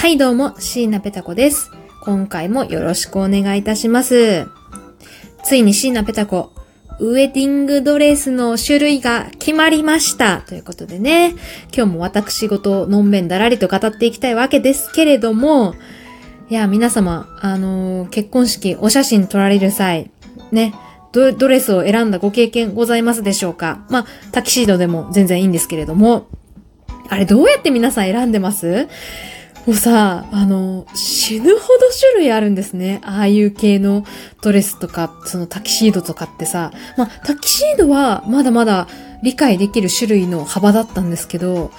はいどうも、椎名ペタ子です。今回もよろしくお願いいたします。ついに椎名ペタ子、ウェディングドレスの種類が決まりましたということでね、今日も私事のんべんだらりと語っていきたいわけですけれども、いや、皆様、あのー結婚式お写真撮られる際、ね、ドドレスを選んだご経験ございますでしょうか？まあ、タキシードでも全然いいんですけれども、あれどうやって皆さん選んでます？もうさ、あの、死ぬほど種類あるんですね。ああいう系のドレスとか、そのタキシードとかってさ、まあ、タキシードはまだまだ理解できる種類の幅だったんですけど、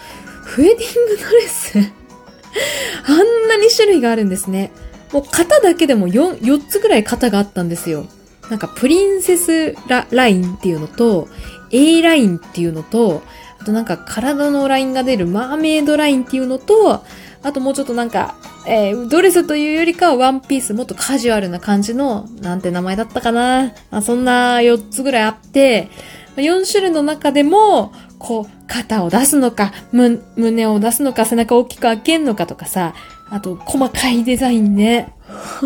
ウェディングドレス あんなに種類があるんですね。もう型だけでも 4, 4つぐらい型があったんですよ。なんかプリンセスララインっていうのと、A ラインっていうのと、あとなんか体のラインが出るマーメイドラインっていうのと、あともうちょっとなんか、えードレスというよりかはワンピース、もっとカジュアルな感じの、なんて名前だったかな。まあそんな4つぐらいあって、4種類の中でも、こう、肩を出すのか、胸を出すのか、背中を大きく開けんのかとかさ、あと、細かいデザインね。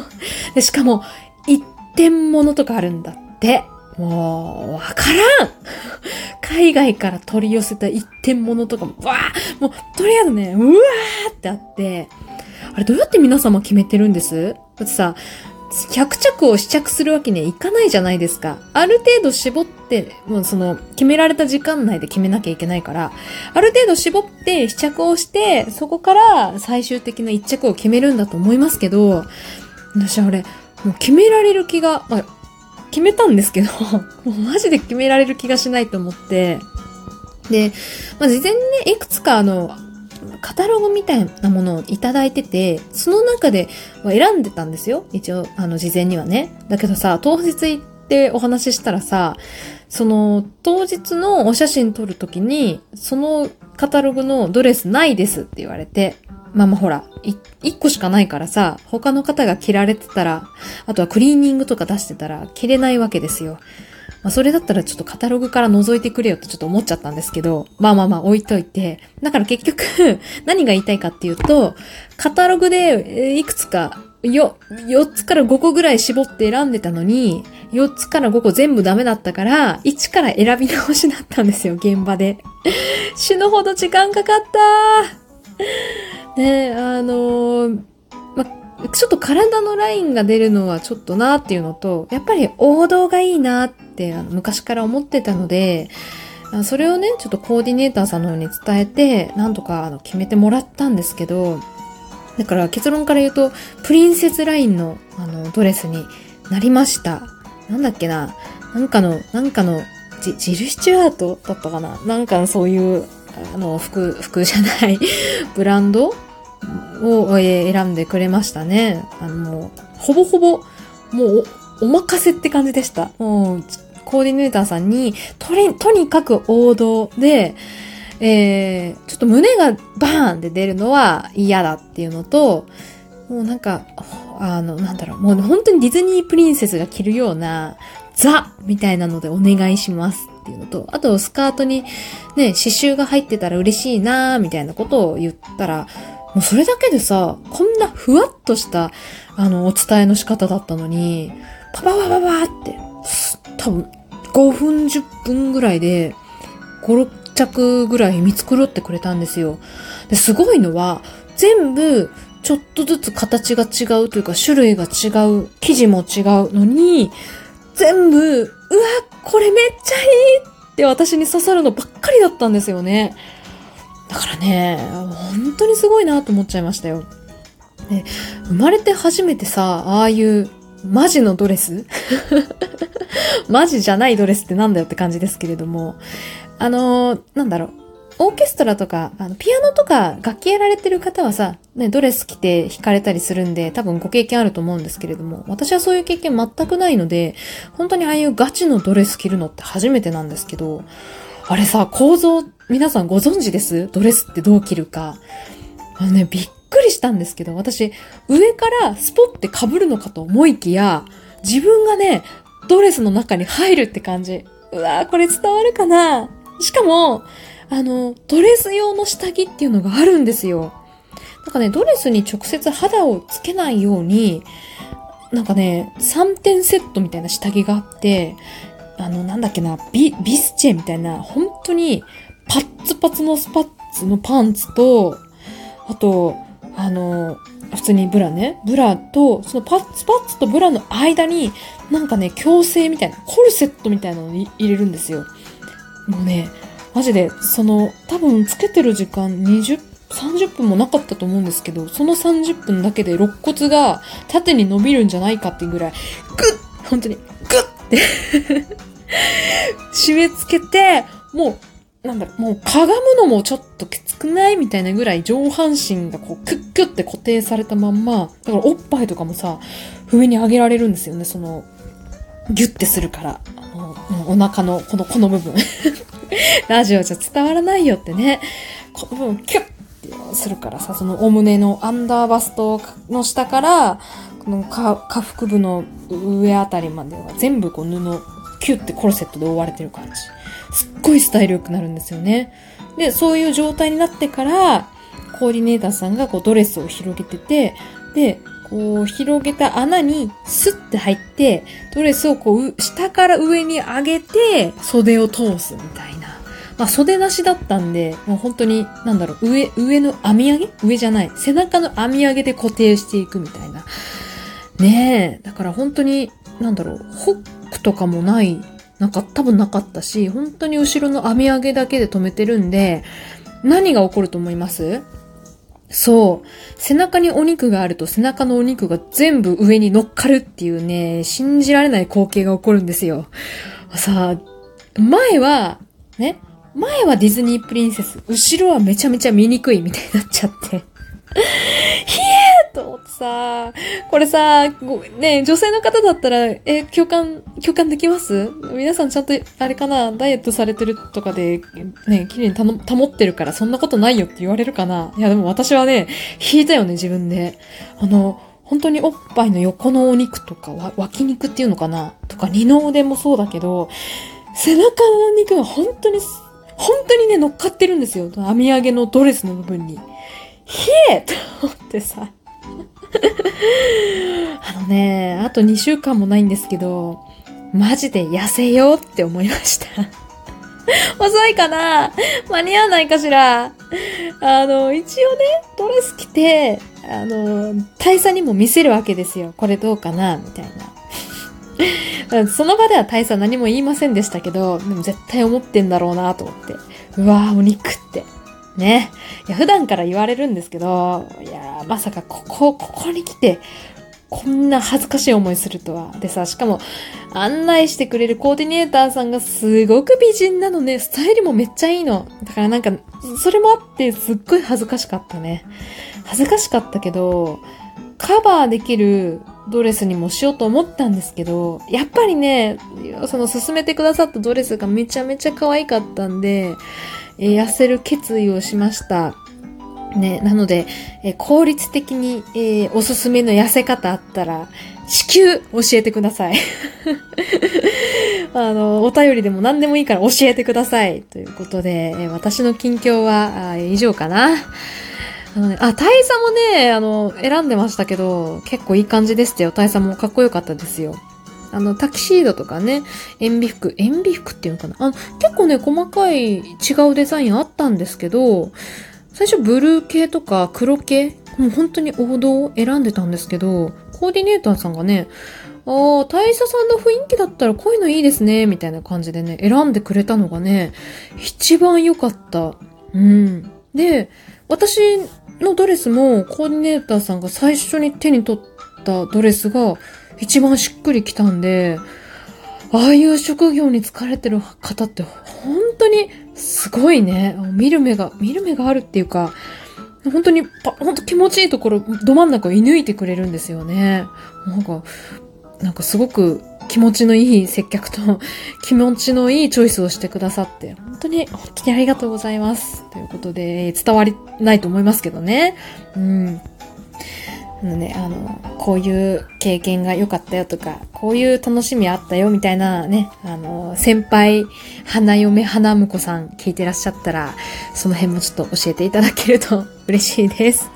で、しかも、一点物とかあるんだって。もう、わからん。海外から取り寄せた一点物とかも、わーもう、とりあえずね、うわーってあって、あれどうやって皆様決めてるんです？だってさ、100着を試着するわけにはいかないじゃないですか。ある程度絞って、もうその、決められた時間内で決めなきゃいけないから、ある程度絞って試着をして、そこから最終的な1着を決めるんだと思いますけど、私あれ、もう決められる気が、まあ、決めたんですけど、もうマジで決められる気がしないと思って、で、まあ、事前にね、いくつかあの、カタログみたいなものをいただいてて、その中で選んでたんですよ。一応、あの、事前にはね。だけどさ、当日行ってお話ししたらさ、その、当日のお写真撮るときに、そのカタログのドレスないですって言われて、まあまあほら、一個しかないからさ、他の方が着られてたら、あとはクリーニングとか出してたら着れないわけですよ。まあ、それだったらちょっとカタログから覗いてくれよってちょっと思っちゃったんですけど、まあまあまあ置いといて。だから結局、何が言いたいかっていうと、カタログでいくつか、よ、4つから5個ぐらい絞って選んでたのに、4つから5個全部ダメだったから、1から選び直しだったんですよ、現場で。死ぬほど時間かかったねえ、あのーま、ちょっと体のラインが出るのはちょっとなっていうのと、やっぱり王道がいいなってあの昔から思ってたので、それをね、ちょっとコーディネーターさんの方に伝えて、なんとかあの決めてもらったんですけど、だから結論から言うと、プリンセスラインのあのドレスになりました。なんだっけな？なんかの、なんかの、ジジル・スチュアートだったかな？なんかそういう、あの、服、服じゃない、ブランドを選んでくれましたね。あの、ほぼほぼ、もうお、お任せって感じでした。もう、コーディネーターさんに、とり、とにかく王道で、えー、ちょっと胸がバーンって出るのは嫌だっていうのと、もうなんか、あの、なんだろう、もう本当にディズニープリンセスが着るような、ザみたいなのでお願いしますっていうのと、あとスカートにね、刺繍が入ってたら嬉しいなーみたいなことを言ったら、もうそれだけでさ、こんなふわっとした、あの、お伝えの仕方だったのに、パパパパパって、多分、5分、10分ぐらいで、5、6着ぐらい見繕ってくれたんですよ。で、すごいのは、全部、ちょっとずつ形が違うというか、種類が違う、生地も違うのに、全部、うわ、これめっちゃいいって私に刺さるのばっかりだったんですよね。だからね、本当にすごいなと思っちゃいましたよ。で、生まれて初めてさ、ああいうマジのドレス？マジじゃないドレスってなんだよって感じですけれども、あのーなんだろう、オーケストラとか、あの、ピアノとか楽器やられてる方はさ、ね、ドレス着て弾かれたりするんで、多分ご経験あると思うんですけれども、私はそういう経験全くないので、本当にああいうガチのドレス着るのって初めてなんですけど、あれさ、構造、皆さんご存知です？ドレスってどう着るか。あのね、びっくりしたんですけど、私、上からスポって被るのかと思いきや、自分がね、ドレスの中に入るって感じ。うわーこれ伝わるかなしかも、あの、ドレス用の下着っていうのがあるんですよ。なんかね、ドレスに直接肌をつけないように、なんかね、3点セットみたいな下着があって、あの、なんだっけな、ビ、ビスチェみたいな、本当にパッツパツのスパッツのパンツと、あと、あの、普通にブラね。ブラと、そのパッツパッツとブラの間に、なんかね、矯正みたいな、コルセットみたいなのに入れるんですよ。もうね、マジで、その、多分つけてる時間20、30分もなかったと思うんですけど、その30分だけで肋骨が縦に伸びるんじゃないかっていうぐらい、グッ本当に、グッって締め付けて、もう、なんだろう、もうかがむのもちょっときつくないみたいなぐらい上半身がこう、クックって固定されたまんま、だからおっぱいとかもさ、上に上げられるんですよね、その、ギュッてするから。お腹の、この、この部分。ラジオじゃ伝わらないよってね。この部分、キュッてするからさ、そのお胸のアンダーバストの下から、この下腹部の上あたりまでは全部こう布、キュッてコルセットで覆われてる感じ。すっごいスタイル良くなるんですよね。で、そういう状態になってから、コーディネーターさんがこうドレスを広げてて、で、こう広げた穴にスッて入って、ドレスをこう下から上に上げて袖を通すみたいな。まあ袖なしだったんで、もう本当に、なんだろう、上、上の編み上げ？上じゃない。背中の編み上げで固定していくみたいな。ねえ。だから本当に、なんだろう、ホックとかもない、なんか多分なかったし、本当に後ろの編み上げだけで止めてるんで、何が起こると思います？そう。背中にお肉があると背中のお肉が全部上に乗っかるっていうね、信じられない光景が起こるんですよ。さあ、前は、ね、前はディズニープリンセス、後ろはめちゃめちゃ見にくいみたいになっちゃって。ひ えと思ってさ、これさ、ね、女性の方だったら、え、共感、共感できます？皆さんちゃんと、あれかな、ダイエットされてるとかで、ね、綺麗に保ってるからそんなことないよって言われるかな？いやでも私はね、引いたよね、自分で。あの、本当におっぱいの横のお肉とか、脇肉っていうのかな？とか、二の腕もそうだけど、背中の肉が本当に、本当にね、乗っかってるんですよ。編み上げのドレスの部分に。ひえと思ってさ。あのね、あと2週間もないんですけど、マジで痩せようって思いました。遅いかな？間に合わないかしら？あの、一応ね、ドレス着て、あの、大佐にも見せるわけですよ。これどうかな？みたいな。その場では大佐何も言いませんでしたけど、でも絶対思ってんだろうなと思って。うわぁ、お肉って。ね。いや、普段から言われるんですけど、いや、まさかここ、ここに来て、こんな恥ずかしい思いするとは。でさ、しかも、案内してくれるコーディネーターさんがすごく美人なのね、スタイルもめっちゃいいの。だからなんか、それもあってすっごい恥ずかしかったね。恥ずかしかったけど、カバーできるドレスにもしようと思ったんですけど、やっぱりね、その勧めてくださったドレスがめちゃめちゃ可愛かったんで、えー、痩せる決意をしました。ね、なので、えー、効率的に、えー、おすすめの痩せ方あったら、至急教えてください。あの、お便りでも何でもいいから教えてください。ということで、えー、私の近況は以上かな。あのね、あ、大佐もね、あの、選んでましたけど、結構いい感じでしたよ。大佐もかっこよかったですよ。あの、タキシードとかね、塩ビ服、塩ビ服っていうのかな？あの、結構ね、細かい違うデザインあったんですけど、最初ブルー系とか黒系、もう本当に王道を選んでたんですけど、コーディネーターさんがね、ああ、大佐さんの雰囲気だったらこういうのいいですね、みたいな感じでね、選んでくれたのがね、一番良かった。うん。で、私のドレスもコーディネーターさんが最初に手に取ったドレスが、一番しっくりきたんで、ああいう職業に疲れてる方って本当にすごいね。見る目が、見る目があるっていうか、本当に、本当気持ちいいところ、ど真ん中を射抜いてくれるんですよね。なんか、なんかすごく気持ちのいい接客と 気持ちのいいチョイスをしてくださって、本当に、本当にありがとうございます。ということで、伝わりないと思いますけどね。うん。のね、あの、こういう経験が良かったよとか、こういう楽しみあったよみたいなね、あの、先輩、花嫁、花婿さん聞いてらっしゃったら、その辺もちょっと教えていただけると嬉しいです。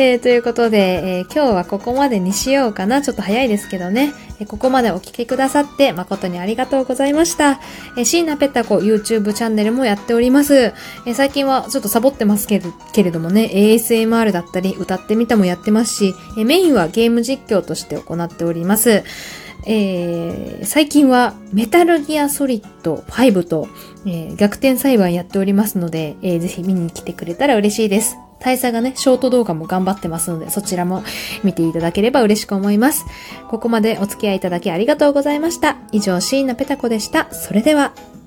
えー、ということで、えー、今日はここまでにしようかな。ちょっと早いですけどね。えー、ここまでお聞きくださって誠にありがとうございました。えー、椎名ペタコ YouTube チャンネルもやっております。え、最近はちょっとサボってますけれけれどもね、ASMR だったり歌ってみたもやってますし、え、メインはゲーム実況として行っております。えー、最近はメタルギアソリッド5と、えー、逆転裁判やっておりますので、えー、ぜひ見に来てくれたら嬉しいです。大佐がね、ショート動画も頑張ってますので、そちらも見ていただければ嬉しく思います。ここまでお付き合いいただきありがとうございました。以上、椎名ペタ子でした。それでは。